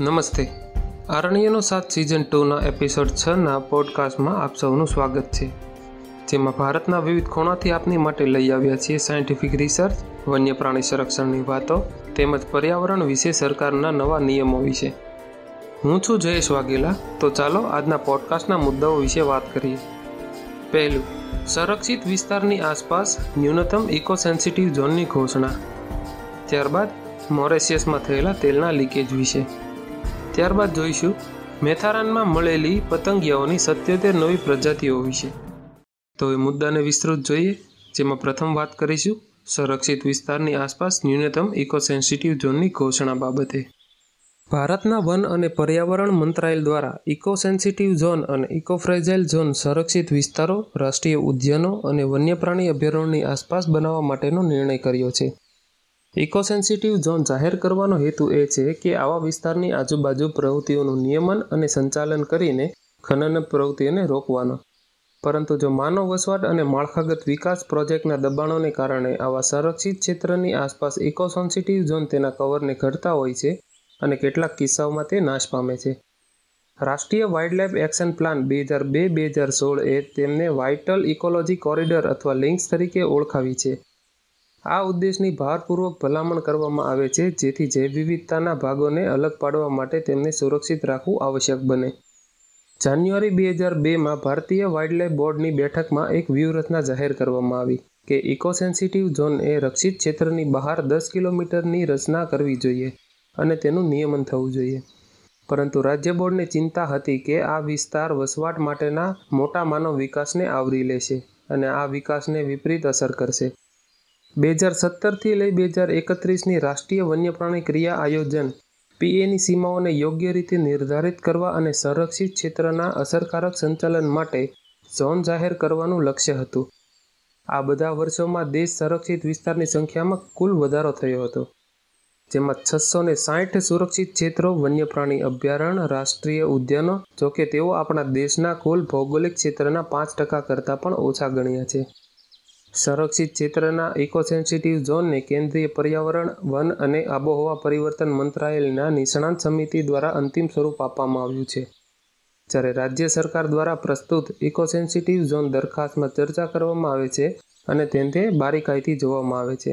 નમસ્તે. આરણ્યનો સાત season ટુના episode છના પોડકાસ્ટમાં આપ સૌનું સ્વાગત છે. જેમાં ભારતના વિવિધ ખૂણાથી આપની માટે લઈ આવ્યા છીએ સાયન્ટિફિક રિસર્ચ વન્ય પ્રાણી સંરક્ષણની વાતો, તેમજ પર્યાવરણ વિશે સરકારના નવા નિયમો વિશે. હું છું જયેશ વાઘેલા. તો ચાલો આજના પોડકાસ્ટના મુદ્દાઓ વિશે વાત કરીએ. પહેલું, સંરક્ષિત વિસ્તારની આસપાસ ન્યૂનતમ ઇકો સેન્સિટિવ ઝોનની ઘોષણા. ત્યારબાદ, મોરેશિયસમાં થયેલા તેલના લીકેજ વિશે. ત્યારબાદ જોઈશું મેથારાનમાં મળેલી પતંગિયાઓની સત્યોતેર નવી પ્રજાતિઓ વિશે. તો એ મુદ્દાને વિસ્તૃત જોઈએ, જેમાં પ્રથમ વાત કરીશું સંરક્ષિત વિસ્તારની આસપાસ ન્યૂનતમ ઇકો સેન્સિટિવ ઝોનની ઘોષણા બાબતે. ભારતના વન અને પર્યાવરણ મંત્રાલય દ્વારા ઇકો સેન્સિટિવ ઝોન અને ઇકો ફ્રેજાઇલ ઝોન સંરક્ષિત વિસ્તારો, રાષ્ટ્રીય ઉદ્યાનો અને વન્યપ્રાણી અભયારણ્યની આસપાસ બનાવવા માટેનો નિર્ણય કર્યો છે. ઇકો સેન્સિટિવ ઝોન જાહેર કરવાનો હેતુ એ છે કે આવા વિસ્તારની આજુબાજુ પ્રવૃત્તિઓનું નિયમન અને સંચાલન કરીને ખનન પ્રવૃત્તિઓને રોકવાનો. પરંતુ જો માનવ વસવાટ અને માળખાગત વિકાસ પ્રોજેક્ટના દબાણોને કારણે આવા સંરક્ષિત ક્ષેત્રની આસપાસ ઇકોસેન્સિટિવ ઝોન તેના કવરને ઘટતા હોય છે અને કેટલાક કિસ્સાઓમાં તે નાશ પામે છે. રાષ્ટ્રીય વાઇલ્ડલાઇફ એક્શન પ્લાન બે હજાર બે બે હજાર સોળ એ તેમને વાઇટલ ઇકોલોજી કોરિડોર અથવા લિંક્સ તરીકે ઓળખાવી છે. આ ઉદ્દેશની ભારપૂર્વક ભલામણ કરવામાં આવે છે, જેથી જૈવ વિવિધતાના ભાગોને અલગ પાડવા માટે તેમને સુરક્ષિત રાખવું આવશ્યક બને. જાન્યુઆરી બે હજાર બેમાં ભારતીય વાઇલ્ડલાઇફ બોર્ડની બેઠકમાં એક વ્યૂહરચના જાહેર કરવામાં આવી કે ઇકો સેન્સિટિવ ઝોન એ રક્ષિત ક્ષેત્રની બહાર દસ કિલોમીટરની રચના કરવી જોઈએ અને તેનું નિયમન થવું જોઈએ. પરંતુ રાજ્ય બોર્ડને ચિંતા હતી કે આ વિસ્તાર વસવાટ માટેના મોટા માનવ વિકાસને આવરી લેશે અને આ વિકાસને વિપરીત અસર કરશે. બે હજાર સત્તરથી લઈ બે હજાર એકત્રીસની રાષ્ટ્રીય વન્યપ્રાણી ક્રિયા આયોજન પીએની સીમાઓને યોગ્ય રીતે નિર્ધારિત કરવા અને સંરક્ષિત ક્ષેત્રના અસરકારક સંચાલન માટે ઝોન જાહેર કરવાનું લક્ષ્ય હતું. આ બધા વર્ષોમાં દેશ સંરક્ષિત વિસ્તારની સંખ્યામાં કુલ વધારો થયો હતો, જેમાં છસો ને સાઠ સુરક્ષિત ક્ષેત્રો, વન્યપ્રાણી અભયારણ્ય, રાષ્ટ્રીય ઉદ્યાનો, જોકે તેઓ આપણા દેશના કુલ ભૌગોલિક ક્ષેત્રના પાંચ ટકા કરતાં પણ ઓછા ગણ્યા છે. સંરક્ષિત ક્ષેત્રના ઇકોસેન્સિટિવ ઝોનને કેન્દ્રીય પર્યાવરણ, વન અને આબોહવા પરિવર્તન મંત્રાલયના નિષ્ણાંત સમિતિ દ્વારા અંતિમ સ્વરૂપ આપવામાં આવ્યું છે. જ્યારે રાજ્ય સરકાર દ્વારા પ્રસ્તુત ઇકોસેન્સિટિવ ઝોન દરખાસ્તમાં ચર્ચા કરવામાં આવે છે અને તેને બારીકાઈથી જોવામાં આવે છે.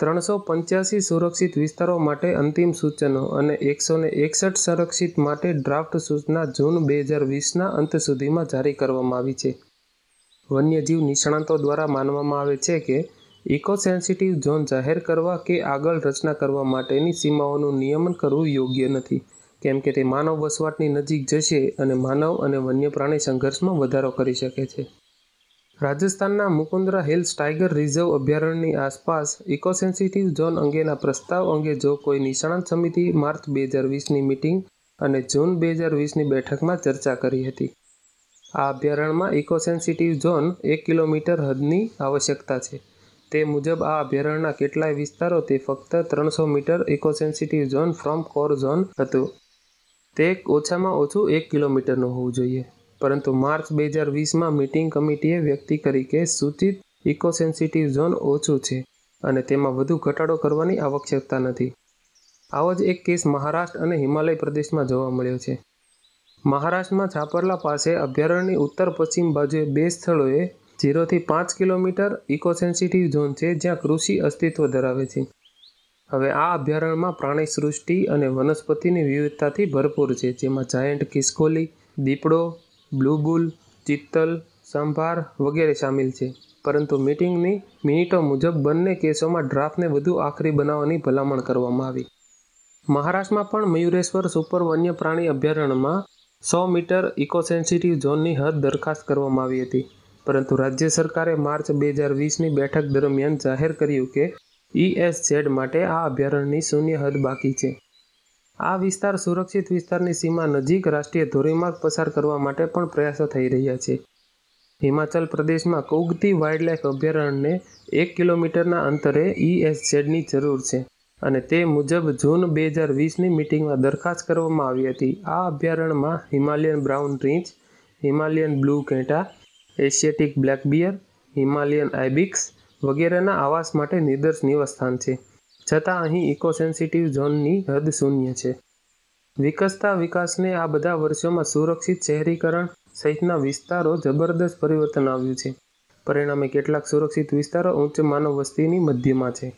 ત્રણસો પંચ્યાસી સુરક્ષિત વિસ્તારો માટે અંતિમ સૂચનો અને એકસો ને એકસઠ સંરક્ષિત માટે ડ્રાફ્ટ સૂચના જૂન બે હજાર વીસના અંત સુધીમાં જારી કરવામાં આવી છે. વન્યજીવ નિષ્ણાંતો દ્વારા માનવામાં આવે છે કે ઇકો સેન્સિટિવ ઝોન જાહેર કરવા કે આગળ રચના કરવા માટેની સીમાઓનું નિયમન કરવું યોગ્ય નથી. કેમ કે તે માનવ વસવાટની નજીક જશે અને માનવ અને વન્ય પ્રાણી સંઘર્ષમાં વધારો કરી શકે છે. રાજસ્થાનના મુકુંદરા હિલ્સ ટાઈગર રિઝર્વ અભયારણ્યની આસપાસ ઇકો સેન્સિટિવ ઝોન અંગેના પ્રસ્તાવ અંગે જો કોઈ નિષ્ણાંત સમિતિ માર્ચ બે હજાર વીસની મિટિંગ અને જૂન બે હજાર વીસની બેઠકમાં ચર્ચા કરી હતી. આ અભયારણ્યમાં ઇકોસેન્સિટિવ ઝોન એક કિલોમીટર હદની આવશ્યકતા છે. તે મુજબ આ અભયારણ્યના કેટલાય વિસ્તારો તે ફક્ત ત્રણસો metre eco sensitive zone from core zone હતું. તે ઓછામાં ઓછું એક કિલોમીટરનું હોવું જોઈએ. પરંતુ માર્ચ બે હજાર વીસમાં મીટિંગ કમિટીએ વ્યક્તિ કરી કે સૂચિત ઇકોસેન્સિટિવ ઝોન ઓછું છે અને તેમાં વધુ ઘટાડો કરવાની આવશ્યકતા નથી. આવો જ એક કેસ મહારાષ્ટ્ર અને હિમાલય પ્રદેશમાં જોવા મળ્યો છે. મહારાષ્ટ્રમાં છાપરલા પાસે અભયારણ્યની ઉત્તર પશ્ચિમ બાજુએ બે સ્થળોએ ઝીરોથી પાંચ કિલોમીટર ઇકોસેન્સિટિવ ઝોન છે, જ્યાં કૃષિ અસ્તિત્વ ધરાવે છે. હવે આ અભયારણ્યમાં પ્રાણી સૃષ્ટિ અને વનસ્પતિની વિવિધતાથી ભરપૂર છે, જેમાં જાયન્ટ કિસ્કોલી, દીપડો બ્લુબુલ ચિત્તલ, સંભાર વગેરે સામેલ છે. પરંતુ મીટિંગની મિનિટો મુજબ બંને કેસોમાં ડ્રાફ્ટને વધુ આખરી બનાવવાની ભલામણ કરવામાં આવી. મહારાષ્ટ્રમાં પણ મયુરેશ્વર સુપર વન્ય પ્રાણી અભયારણ્યમાં સો મીટર ઇકોસેન્સિટિવ ઝોનની હદ દરખાસ્ત કરવામાં આવી હતી. પરંતુ રાજ્ય સરકારે માર્ચ બે હજાર વીસની બેઠક દરમિયાન જાહેર કર્યું કે ઈએસઝેડ માટે આ અભયારણ્યની શૂન્ય હદ બાકી છે. આ વિસ્તાર સુરક્ષિત વિસ્તારની સીમા નજીક રાષ્ટ્રીય ધોરીમાર્ગ પસાર કરવા માટે પણ પ્રયાસો થઈ રહ્યા છે. હિમાચલ પ્રદેશમાં કુગતી વાઇલ્ડલાઇફ અભયારણ્યને એક કિલોમીટરના અંતરે ઈએસઝેડની જરૂર છે. અને તે મુજબ જૂન બે હજાર વીસની મિટિંગમાં દરખાસ્ત કરવામાં આવી હતી. આ અભયારણ્યમાં હિમાલયન બ્રાઉન રીંચ Himalayan blue કેટા Asiatic black bear, Himalayan ibex વગેરેના આવાસ માટે નિદર્શ નિવાસસ્થાન છે. છતાં અહીં ઇકોસેન્સિટિવ ઝોનની હદ શૂન્ય છે. વિકસતા વિકાસને આ બધા વર્ષોમાં સુરક્ષિત શહેરીકરણ સહિતના વિસ્તારો જબરદસ્ત પરિવર્તન આવ્યું છે. પરિણામે કેટલાક સુરક્ષિત વિસ્તારો ઉચ્ચ માનવ વસ્તીની મધ્યમાં છે.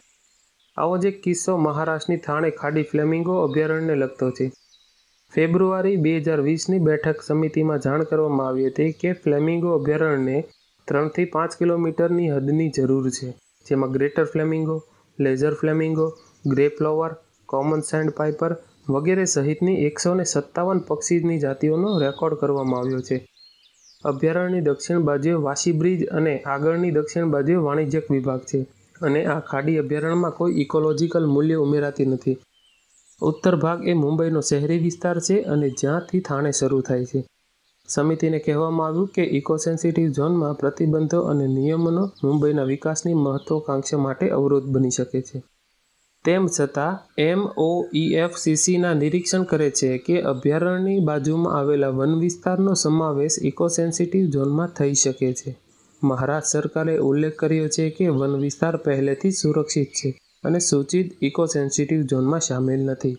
આવો જ એક કિસ્સો મહારાષ્ટ્રની થાણે ખાડી ફ્લેમિંગો અભયારણ્યને લગતો છે. ફેબ્રુઆરી બે હજાર વીસની બેઠક સમિતિમાં જાણ કરવામાં આવી હતી કે ફ્લેમિંગો અભયારણ્યને ત્રણથી પાંચ કિલોમીટરની હદની જરૂર છે, જેમાં greater flamingo, lesser flamingo, grey plover, common sandpiper વગેરે સહિતની એકસો ને સત્તાવન પક્ષીની જાતિઓનો રેકોર્ડ કરવામાં આવ્યો છે. અભયારણ્યની દક્ષિણ બાજુએ વાસી બ્રિજ અને આગળની દક્ષિણ બાજુએ વાણિજ્યક વિભાગ છે. અને આ ખાડી અભયારણ્યમાં કોઈ ઇકોલોજીકલ મૂલ્ય ઉમેરાતી નથી. ઉત્તર ભાગ એ મુંબઈનો શહેરી વિસ્તાર છે અને જ્યાંથી થાણે શરૂ થાય છે. સમિતિને કહેવામાં આવ્યું કે ઇકો સેન્સિટિવ ઝોનમાં પ્રતિબંધો અને નિયમનો મુંબઈના વિકાસની મહત્વાકાંક્ષા માટે અવરોધ બની શકે છે. તેમ છતાં એમઓઈએફસીસીના નિરીક્ષણ કરે છે કે અભયારણ્યની બાજુમાં આવેલા વન વિસ્તારનો સમાવેશ ઇકો સેન્સિટિવ ઝોનમાં થઈ શકે છે. મહારાષ્ટ્ર સરકારે ઉલ્લેખ કર્યો છે કે વન વિસ્તાર પહેલેથી સુરક્ષિત છે અને સૂચિત ઇકો સેન્સિટિવ ઝોનમાં સામેલ નથી.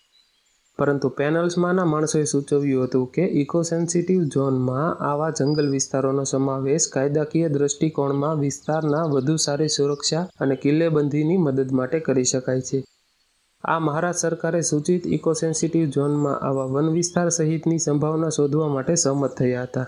પરંતુ પેનલ્સમાંના માણસોએ સૂચવ્યું હતું કે ઇકો સેન્સિટિવ ઝોનમાં આવા જંગલ વિસ્તારોનો સમાવેશ કાયદાકીય દૃષ્ટિકોણમાં વિસ્તારના વધુ સારી સુરક્ષા અને કિલ્લેબંધીની મદદ માટે કરી શકાય છે. આ મહારાષ્ટ્ર સરકારે સૂચિત ઇકો સેન્સિટિવ ઝોનમાં આવા વન વિસ્તાર સહિતની સંભાવના શોધવા માટે સહમત થયા હતા.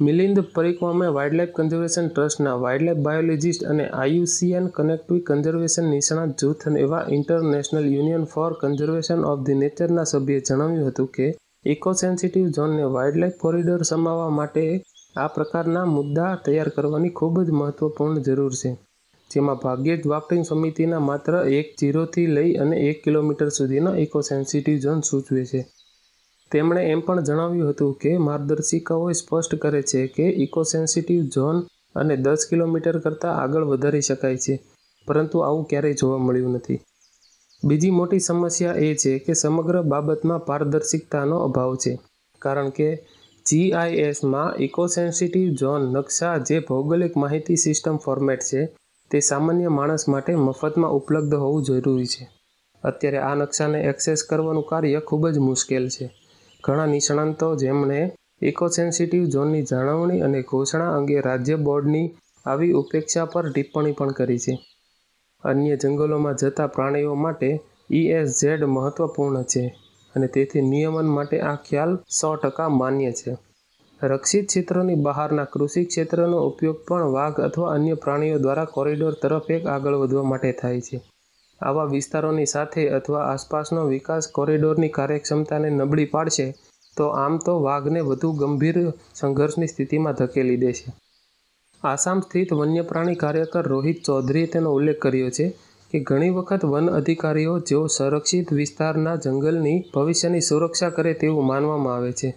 મિલિંદ પરિક્રમે વાઇલ્ડલાઇફ કન્ઝર્વેશન ટ્રસ્ટના વાઇલ્ડલાઇફ બાયોલોજિસ્ટ અને આયુસીએન કનેક્ટિવ કન્ઝર્વેશન નિષ્ણાત જૂથ એવા international union for conservation of the નેચરના સભ્યે જણાવ્યું હતું કે ઇકો સેન્સિટિવ ઝોનને વાઇલ્ડલાઇફ કોરિડોર સમાવવા માટે આ પ્રકારના મુદ્દા તૈયાર કરવાની ખૂબ જ મહત્વપૂર્ણ જરૂર છે, જેમાં ભાગ્યે જ ડ્રાફ્ટિંગ સમિતિના માત્ર એક જીરોથી લઈ અને એક કિલોમીટર સુધીનો ઇકો સેન્સિટિવ ઝોન સૂચવે છે. તેમણે એમ પણ જણાવ્યું હતું કે માર્ગદર્શિકાઓ સ્પષ્ટ કરે છે કે ઇકો સેન્સિટિવ ઝોન અને દસ કિલોમીટર કરતાં આગળ વધારી શકાય છે, પરંતુ આવું ક્યારેય જોવા મળ્યું નથી. બીજી મોટી સમસ્યા એ છે કે સમગ્ર બાબતમાં પારદર્શિકતાનો અભાવ છે, કારણ કે જીઆઈએસમાં ઇકો સેન્સિટિવ ઝોન નકશા જે ભૌગોલિક માહિતી સિસ્ટમ ફોર્મેટ છે, તે સામાન્ય માણસ માટે મફતમાં ઉપલબ્ધ હોવું જરૂરી છે. અત્યારે આ નકશાને એક્સેસ કરવાનું કાર્ય ખૂબ જ મુશ્કેલ છે. ઘણા નિષ્ણાંતો જેમણે ઇકોસેન્સિટિવ ઝોનની જાળવણી અને ઘોષણા અંગે રાજ્ય બોર્ડની આવી ઉપેક્ષા પર ટિપ્પણી પણ કરી છે. અન્ય જંગલોમાં જતા પ્રાણીઓ માટે ઈએસઝેડ મહત્વપૂર્ણ છે અને તેથી નિયમન માટે આ ખ્યાલ સો ટકા માન્ય છે. રક્ષિત ક્ષેત્રોની બહારના કૃષિ ક્ષેત્રનો ઉપયોગ પણ વાઘ અથવા અન્ય પ્રાણીઓ દ્વારા કોરિડોર તરફ એક આગળ વધવા માટે થાય છે. આવા વિસ્તારોની સાથે અથવા આસપાસનો વિકાસ કોરિડોરની કાર્યક્ષમતાને નબળી પાડશે, તો આમ તો વાઘને વધુ ગંભીર સંઘર્ષની સ્થિતિમાં ધકેલી દેશે. આસામ સ્થિત વન્યપ્રાણી કાર્યકર રોહિત ચૌધરીએ તેનો ઉલ્લેખ કર્યો છે કે ઘણી વખત વન અધિકારીઓ જેઓ સંરક્ષિત વિસ્તારના જંગલની ભવિષ્યની સુરક્ષા કરે તેવું માનવામાં આવે છે,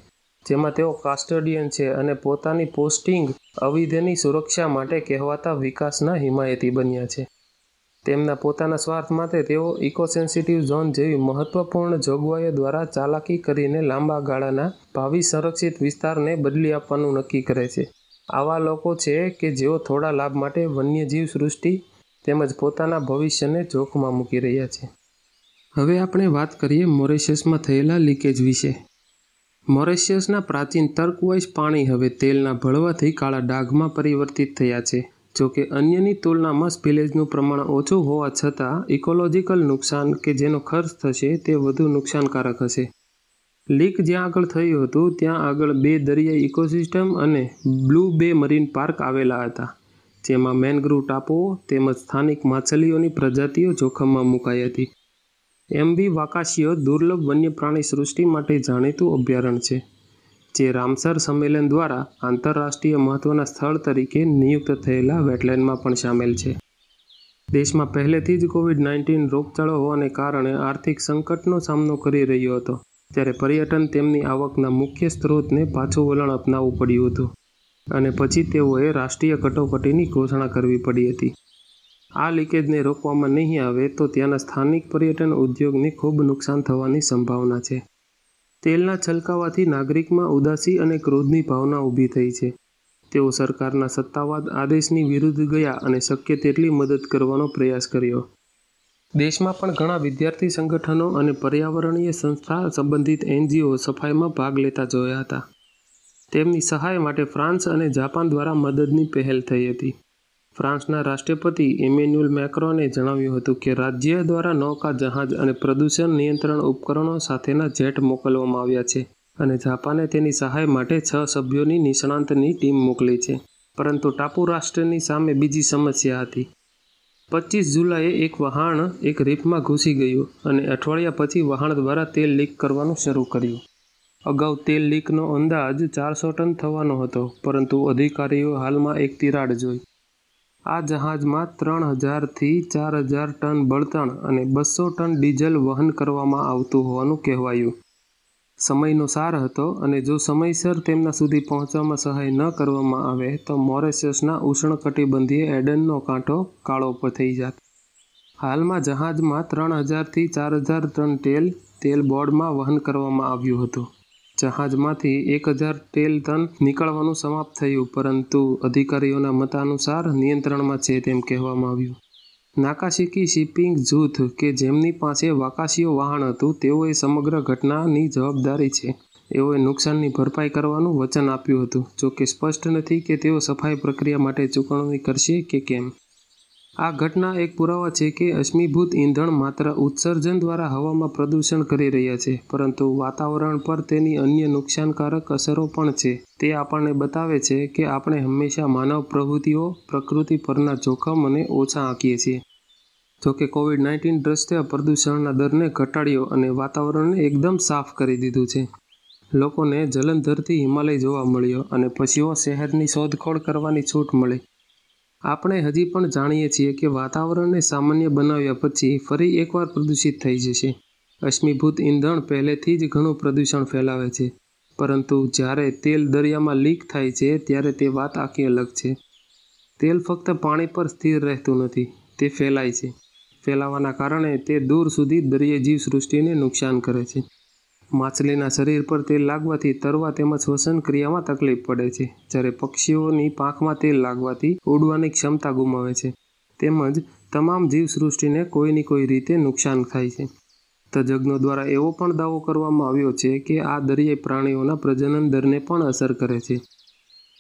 જેમાં તેઓ કાસ્ટડિયન છે અને પોતાની પોસ્ટિંગ અવિધેની સુરક્ષા માટે કહેવાતા વિકાસના હિમાયતી બન્યા છે. તેમના પોતાના સ્વાર્થ માટે તેઓ ઇકોસેન્સિટિવ ઝોન જેવી મહત્વપૂર્ણ જોગવાઈઓ દ્વારા ચાલાકી કરીને લાંબા ગાળાના ભાવિ સંરક્ષિત વિસ્તારને બદલી આપવાનું નક્કી કરે છે. આવા લોકો છે કે જેઓ થોડા લાભ માટે વન્યજીવ સૃષ્ટિ તેમજ પોતાના ભવિષ્યને જોખમાં મૂકી રહ્યા છે. હવે આપણે વાત કરીએ મોરેશિયસમાં થયેલા લીકેજ વિશે. મોરેશિયસના પ્રાચીન તર્કવાઇઝ પાણી હવે તેલના ભળવાથી કાળા ડાઘમાં પરિવર્તિત થયા છે. જોકે અન્યની તુલનામાં સ્પિલેજનું પ્રમાણ ઓછું હોવા છતાં, ઇકોલોજીકલ નુકસાન કે જેનો ખર્ચ થશે તે વધુ નુકસાનકારક હશે. લીક જ્યાં આગળ થયું હતું, ત્યાં આગળ બે દરિયાઈ ઇકોસિસ્ટમ અને બ્લુ બે મરીન પાર્ક આવેલા હતા, જેમાં મેનગ્રુવ ટાપુઓ તેમજ સ્થાનિક માછલીઓની પ્રજાતિઓ જોખમમાં મુકાઈ હતી. એમવી વાકાશીઓ દુર્લભ વન્ય પ્રાણી સૃષ્ટિ માટે જાણીતું અભયારણ્ય છે. જે રામસર સંમેલન દ્વારા આંતરરાષ્ટ્રીય મહત્વના સ્થળ તરીકે નિયુક્ત થયેલા વેટલેન્ડમાં પણ સામેલ છે. દેશમાં પહેલેથી જ કોવિડ નાઇન્ટીન રોગચાળો હોવાને કારણે આર્થિક સંકટનો સામનો કરી રહ્યો હતો ત્યારે પર્યટન તેમની આવકના મુખ્ય સ્ત્રોતને પાછું વલણ અપનાવવું પડ્યું હતું અને પછી તેઓએ રાષ્ટ્રીય કટોકટીની ઘોષણા કરવી પડી હતી. આ લીકેજને રોકવામાં નહીં આવે તો ત્યાંના સ્થાનિક પર્યટન ઉદ્યોગને ખૂબ નુકસાન થવાની સંભાવના છે. તેલના છલકાવાથી નાગરિકમાં ઉદાસી અને ક્રોધની ભાવના ઊભી થઈ છે. તેઓ સરકારના સત્તાવાદ આદેશની વિરુદ્ધ ગયા અને શક્ય તેટલી મદદ કરવાનો પ્રયાસ કર્યો. દેશમાં પણ ઘણા વિદ્યાર્થી સંગઠનો અને પર્યાવરણીય સંસ્થા સંબંધિત એનજીઓ સફાઈમાં ભાગ લેતા જોયા હતા. તેમની સહાય માટે ફ્રાન્સ અને જાપાન દ્વારા મદદની પહેલ થઈ હતી. ફ્રાન્સના રાષ્ટ્રપતિ ઇમેન્યુઅલ મેક્રોને જણાવ્યું હતું કે રાજ્ય દ્વારા નૌકા, જહાજ અને પ્રદૂષણ નિયંત્રણ ઉપકરણો સાથેના જેટ મોકલવામાં આવ્યા છે અને જાપાને તેની સહાય માટે છ સભ્યોની નિષ્ણાંતની ટીમ મોકલી છે. પરંતુ ટાપુ રાષ્ટ્રની સામે બીજી સમસ્યા હતી. પચીસ જુલાઈએ એક વહાણ એક રીફમાં ઘૂસી ગયું અને અઠવાડિયા પછી વહાણ દ્વારા તેલ લીક કરવાનું શરૂ કર્યું. અગાઉ તેલ લીકનો અંદાજ ચારસો ટન થવાનો હતો, પરંતુ અધિકારીઓ હાલમાં એક તિરાડ જોઈ આ જહાજમાં ત્રણ હજારથી ચાર હજાર ટન બળતણ અને બસો ટન ડીઝલ વહન કરવામાં આવતું હોવાનું કહેવાયું. સમયનો સાર હતો અને જો સમયસર તેમના સુધી પહોંચવામાં સહાય ન કરવામાં આવે, તો મોરેશિયસના ઉષ્ણકટિબંધીય એડનનો કાંટો કાળો થઈ જાત. હાલમાં જહાજમાં ત્રણ હજારથી ચાર હજાર ટન તેલ તેલ બોર્ડમાં વહન કરવામાં આવ્યું હતું. જહાજમાંથી એક હજાર તેલ ટન નીકળવાનું સમાપ્ત થયું, પરંતુ અધિકારીઓના મતાનુસાર નિયંત્રણમાં છે તેમ કહેવામાં આવ્યું. નાકાશિકી શિપિંગ જૂથ કે જેમની પાસે વાકાશીઓ વાહન હતું, તેઓએ સમગ્ર ઘટનાની જવાબદારી છે. એઓએ નુકસાનની ભરપાઈ કરવાનું વચન આપ્યું હતું. જોકે સ્પષ્ટ નથી કે તેઓ સફાઈ પ્રક્રિયા માટે ચૂકવણી કરશે કે કેમ. આ ઘટના એક પુરાવા છે કે અશ્મિભૂત ઈંધણ માત્ર ઉત્સર્જન દ્વારા હવામાં પ્રદૂષણ કરી રહ્યા છે, પરંતુ વાતાવરણ પર તેની અન્ય નુકસાનકારક અસરો પણ છે. તે આપણને બતાવે છે કે આપણે હંમેશા માનવ પ્રવૃત્તિઓ પ્રકૃતિ પરના જોખમને ઓછા આંકીએ છીએ. જોકે કોવિડ નાઇન્ટીન દ્રષ્ટિએ પ્રદૂષણના દરને ઘટાડ્યો અને વાતાવરણને એકદમ સાફ કરી દીધું છે. લોકોને જલંધરથી હિમાલય જોવા મળ્યો અને પશુઓ શહેરની શોધખોળ કરવાની છૂટ મળી. આપણે હજી પણ જાણીએ છીએ કે વાતાવરણને સામાન્ય બનાવ્યા પછી ફરી એકવાર પ્રદૂષિત થઈ જશે. અશ્મિભૂત ઈંધણ પહેલેથી જ ઘણું પ્રદૂષણ ફેલાવે છે, પરંતુ જ્યારે તેલ દરિયામાં લીક થાય છે ત્યારે તે વાત આખી અલગ છે. તેલ ફક્ત પાણી પર સ્થિર રહેતું નથી, તે ફેલાય છે. ફેલાવાના કારણે તે દૂર સુધી દરિયાઈ જીવસૃષ્ટિને નુકસાન કરે છે. માછલીના શરીર પર તેલ લાગવાથી તરવા તેમજ શ્વસન ક્રિયામાં તકલીફ પડે છે. જ્યારે પક્ષીઓની પાંખમાં તેલ લાગવાથી ઉડવાની ક્ષમતા ગુમાવે છે. તેમજ તમામ જીવસૃષ્ટિને કોઈની કોઈ રીતે નુકસાન થાય છે. તજજ્ઞો દ્વારા એવો પણ દાવો કરવામાં આવ્યો છે કે આ દરિયાઈ પ્રાણીઓના પ્રજનન દરને પણ અસર કરે છે.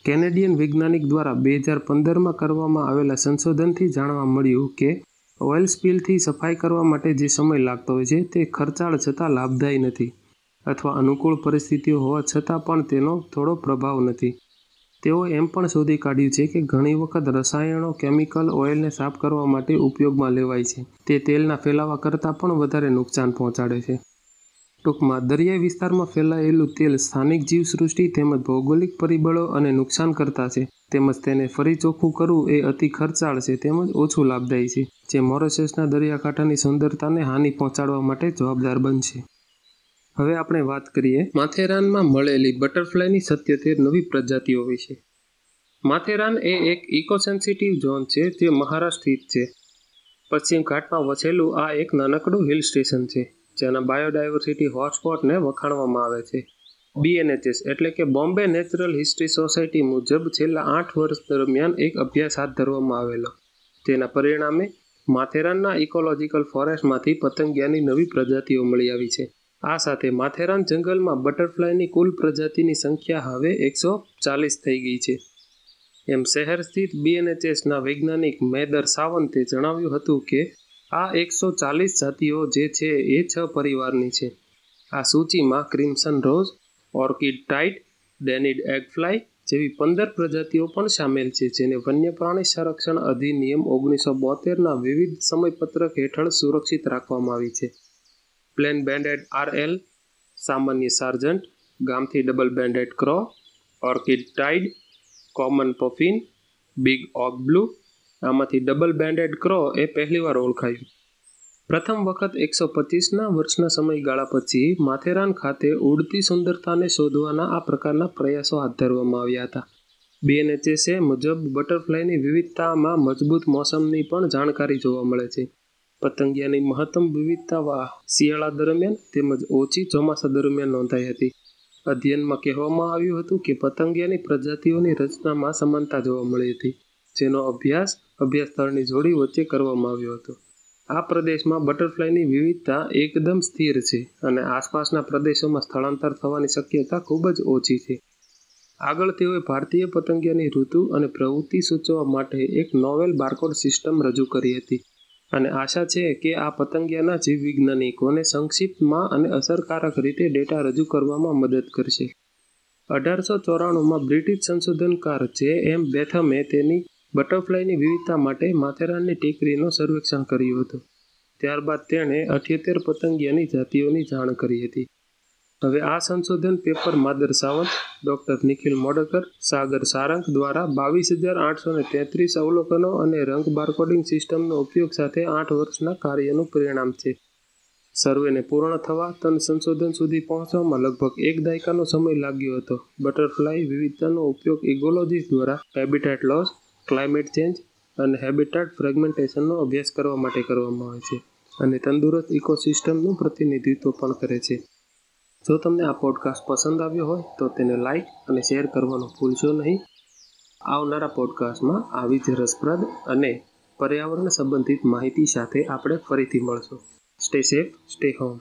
કેનેડિયન વૈજ્ઞાનિક દ્વારા બે હજાર પંદરમાં કરવામાં આવેલા સંશોધનથી જાણવા મળ્યું કે ઓઇલ સ્પીલથી સફાઈ કરવા માટે જે સમય લાગતો હોય છે તે ખર્ચાળ છતાં લાભદાયી નથી. અથવા અનુકૂળ પરિસ્થિતિઓ હોવા છતાં પણ તેનો થોડો પ્રભાવ નથી. તેઓએ એમ પણ શોધી કાઢ્યું છે કે ઘણી વખત રસાયણો, કેમિકલ, ઓઇલને સાફ કરવા માટે ઉપયોગમાં લેવાય છે. તે તેલના ફેલાવા કરતાં પણ વધારે નુકસાન પહોંચાડે છે. ટૂંકમાં, દરિયાઈ વિસ્તારમાં ફેલાયેલું તેલ સ્થાનિક જીવસૃષ્ટિ તેમજ ભૌગોલિક પરિબળો અને નુકસાન કરતા છે. તેમજ તેને ફરી ચોખ્ખું કરવું એ અતિ ખર્ચાળ છે તેમજ ઓછું લાભદાયી છે, જે મોરેશિયસના દરિયાકાંઠાની સુંદરતાને હાનિ પહોંચાડવા માટે જવાબદાર બનશે. હવે આપણે વાત કરીએ માથેરાનમાં મળેલી બટરફ્લાયની સત્યોતેર નવી પ્રજાતિઓ વિશે. માથેરાન એ એક ઇકો સેન્સિટિવ ઝોન છે જે મહારાષ્ટ્ર સ્થિત છે. પશ્ચિમ ઘાટમાં વસેલું આ એક નાનકડું હિલ સ્ટેશન છે, જેના બાયોડાયવર્સિટી હોટસ્પોટને વખાણવામાં આવે છે. બીએનએચએસ એટલે કે બોમ્બે નેચરલ હિસ્ટ્રી સોસાયટી મુજબ છેલ્લા આઠ વર્ષ દરમિયાન એક અભ્યાસ હાથ ધરવામાં આવેલો. તેના પરિણામે માથેરાનના ઇકોલોજીકલ ફોરેસ્ટમાંથી પતંગિયાની નવી પ્રજાતિઓ મળી આવી છે. આ સાથે માથેરાન જંગલમાં બટરફ્લાયની કુલ પ્રજાતિની સંખ્યા હવે એકસો ચાલીસ થઈ ગઈ છે. એમ શહેર સ્થિત બીએનએચએસના વૈજ્ઞાનિક મેદર સાવંતે જણાવ્યું હતું કે, આ એકસો ચાલીસ જાતિઓ જે છે એ છ પરિવારની છે. આ સૂચિમાં crimson rose, orchid tit, danaid eggfly જેવી પંદર પ્રજાતિઓ પણ સામેલ છે, જેને વન્ય પ્રાણી સંરક્ષણ અધિનિયમ ઓગણીસો બોતેરના વિવિધ સમયપત્રક હેઠળ સુરક્ષિત રાખવામાં આવી છે. પ્લેન બેન્ડેડ આરએલ, સામાન્ય સાર્જન્ટ, ગામથી double banded crow, orchid tit, common puffin, big ઓગ blue, આમાંથી ડબલ બેન્ડેડ ક્રો એ પહેલીવાર ઓળખાયું. પ્રથમ વખત એકસો પચીસના વર્ષના સમયગાળા પછી માથેરાન ખાતે ઉડતી સુંદરતાને શોધવાના આ પ્રકારના પ્રયાસો હાથ ધરવામાં આવ્યા હતા. બીએનએચએસએ મુજબ બટરફ્લાયની વિવિધતામાં મજબૂત મોસમની પણ જાણકારી જોવા મળે છે. પતંગિયાની મહત્તમ વિવિધતા શિયાળા દરમિયાન તેમજ ઓછી ચોમાસા દરમિયાન નોંધાઈ હતી. અધ્યયનમાં કહેવામાં આવ્યું હતું કે પતંગિયાની પ્રજાતિઓની રચનામાં સમાનતા જોવા મળી હતી, જેનો અભ્યાસ અભ્યાસ સ્થળની જોડી વચ્ચે કરવામાં આવ્યો હતો. આ પ્રદેશમાં બટરફ્લાયની વિવિધતા એકદમ સ્થિર છે અને આસપાસના પ્રદેશોમાં સ્થળાંતર થવાની શક્યતા ખૂબ જ ઓછી છે. આગળ તેઓએ ભારતીય પતંગિયાની ઋતુ અને પ્રવૃત્તિ સૂચવવા માટે એક નોવેલ બારકોડ સિસ્ટમ રજૂ કરી હતી. અને આશા છે કે આ પતંગિયાના જીવવિજ્ઞાનિકોને સંક્ષિપ્તમાં અને અસરકારક રીતે ડેટા રજૂ કરવામાં મદદ કરશે. અઢારસો ચોરાણુંમાં બ્રિટિશ સંશોધનકાર જે એમ બેથમે તેની બટરફ્લાયની વિવિધતા માટે માથેરાનની ટેકરીનું સર્વેક્ષણ કર્યું હતું. ત્યારબાદ તેણે અઠ્યોતેર પતંગિયાની જાતિઓની જાણ કરી હતી. હવે આ સંશોધન પેપર માદર સાવંત, ડૉક્ટર નિખિલ મોડકર, સાગર સારંગ દ્વારા બાવીસ હજાર આઠસો ને તેત્રીસ અવલોકનો અને રંગ બારકોડિંગ સિસ્ટમનો ઉપયોગ સાથે આઠ વર્ષના કાર્યનું પરિણામ છે. સર્વેને પૂર્ણ થવા તન સંશોધન સુધી પહોંચવામાં લગભગ એક દાયકાનો સમય લાગ્યો હતો. બટરફ્લાય વિવિધતાનો ઉપયોગ ઇકોલોજીસ્ટ દ્વારા હેબિટેટ લોસ, ક્લાઇમેટ ચેન્જ અને હેબિટેટ ફ્રેગમેન્ટેશનનો અભ્યાસ કરવા માટે કરવામાં આવે છે અને તંદુરસ્ત ઇકોસિસ્ટમનું પ્રતિનિધિત્વ પણ કરે છે. જો તમને આ પોડકાસ્ટ પસંદ આવ્યો હોય તો તેને લાઈક અને શેર કરવાનું ભૂલશો નહીં. આવનારા પોડકાસ્ટમાં આવી જ રસપ્રદ અને પર્યાવરણ સંબંધિત માહિતી સાથે આપણે ફરીથી મળશું. Stay safe stay home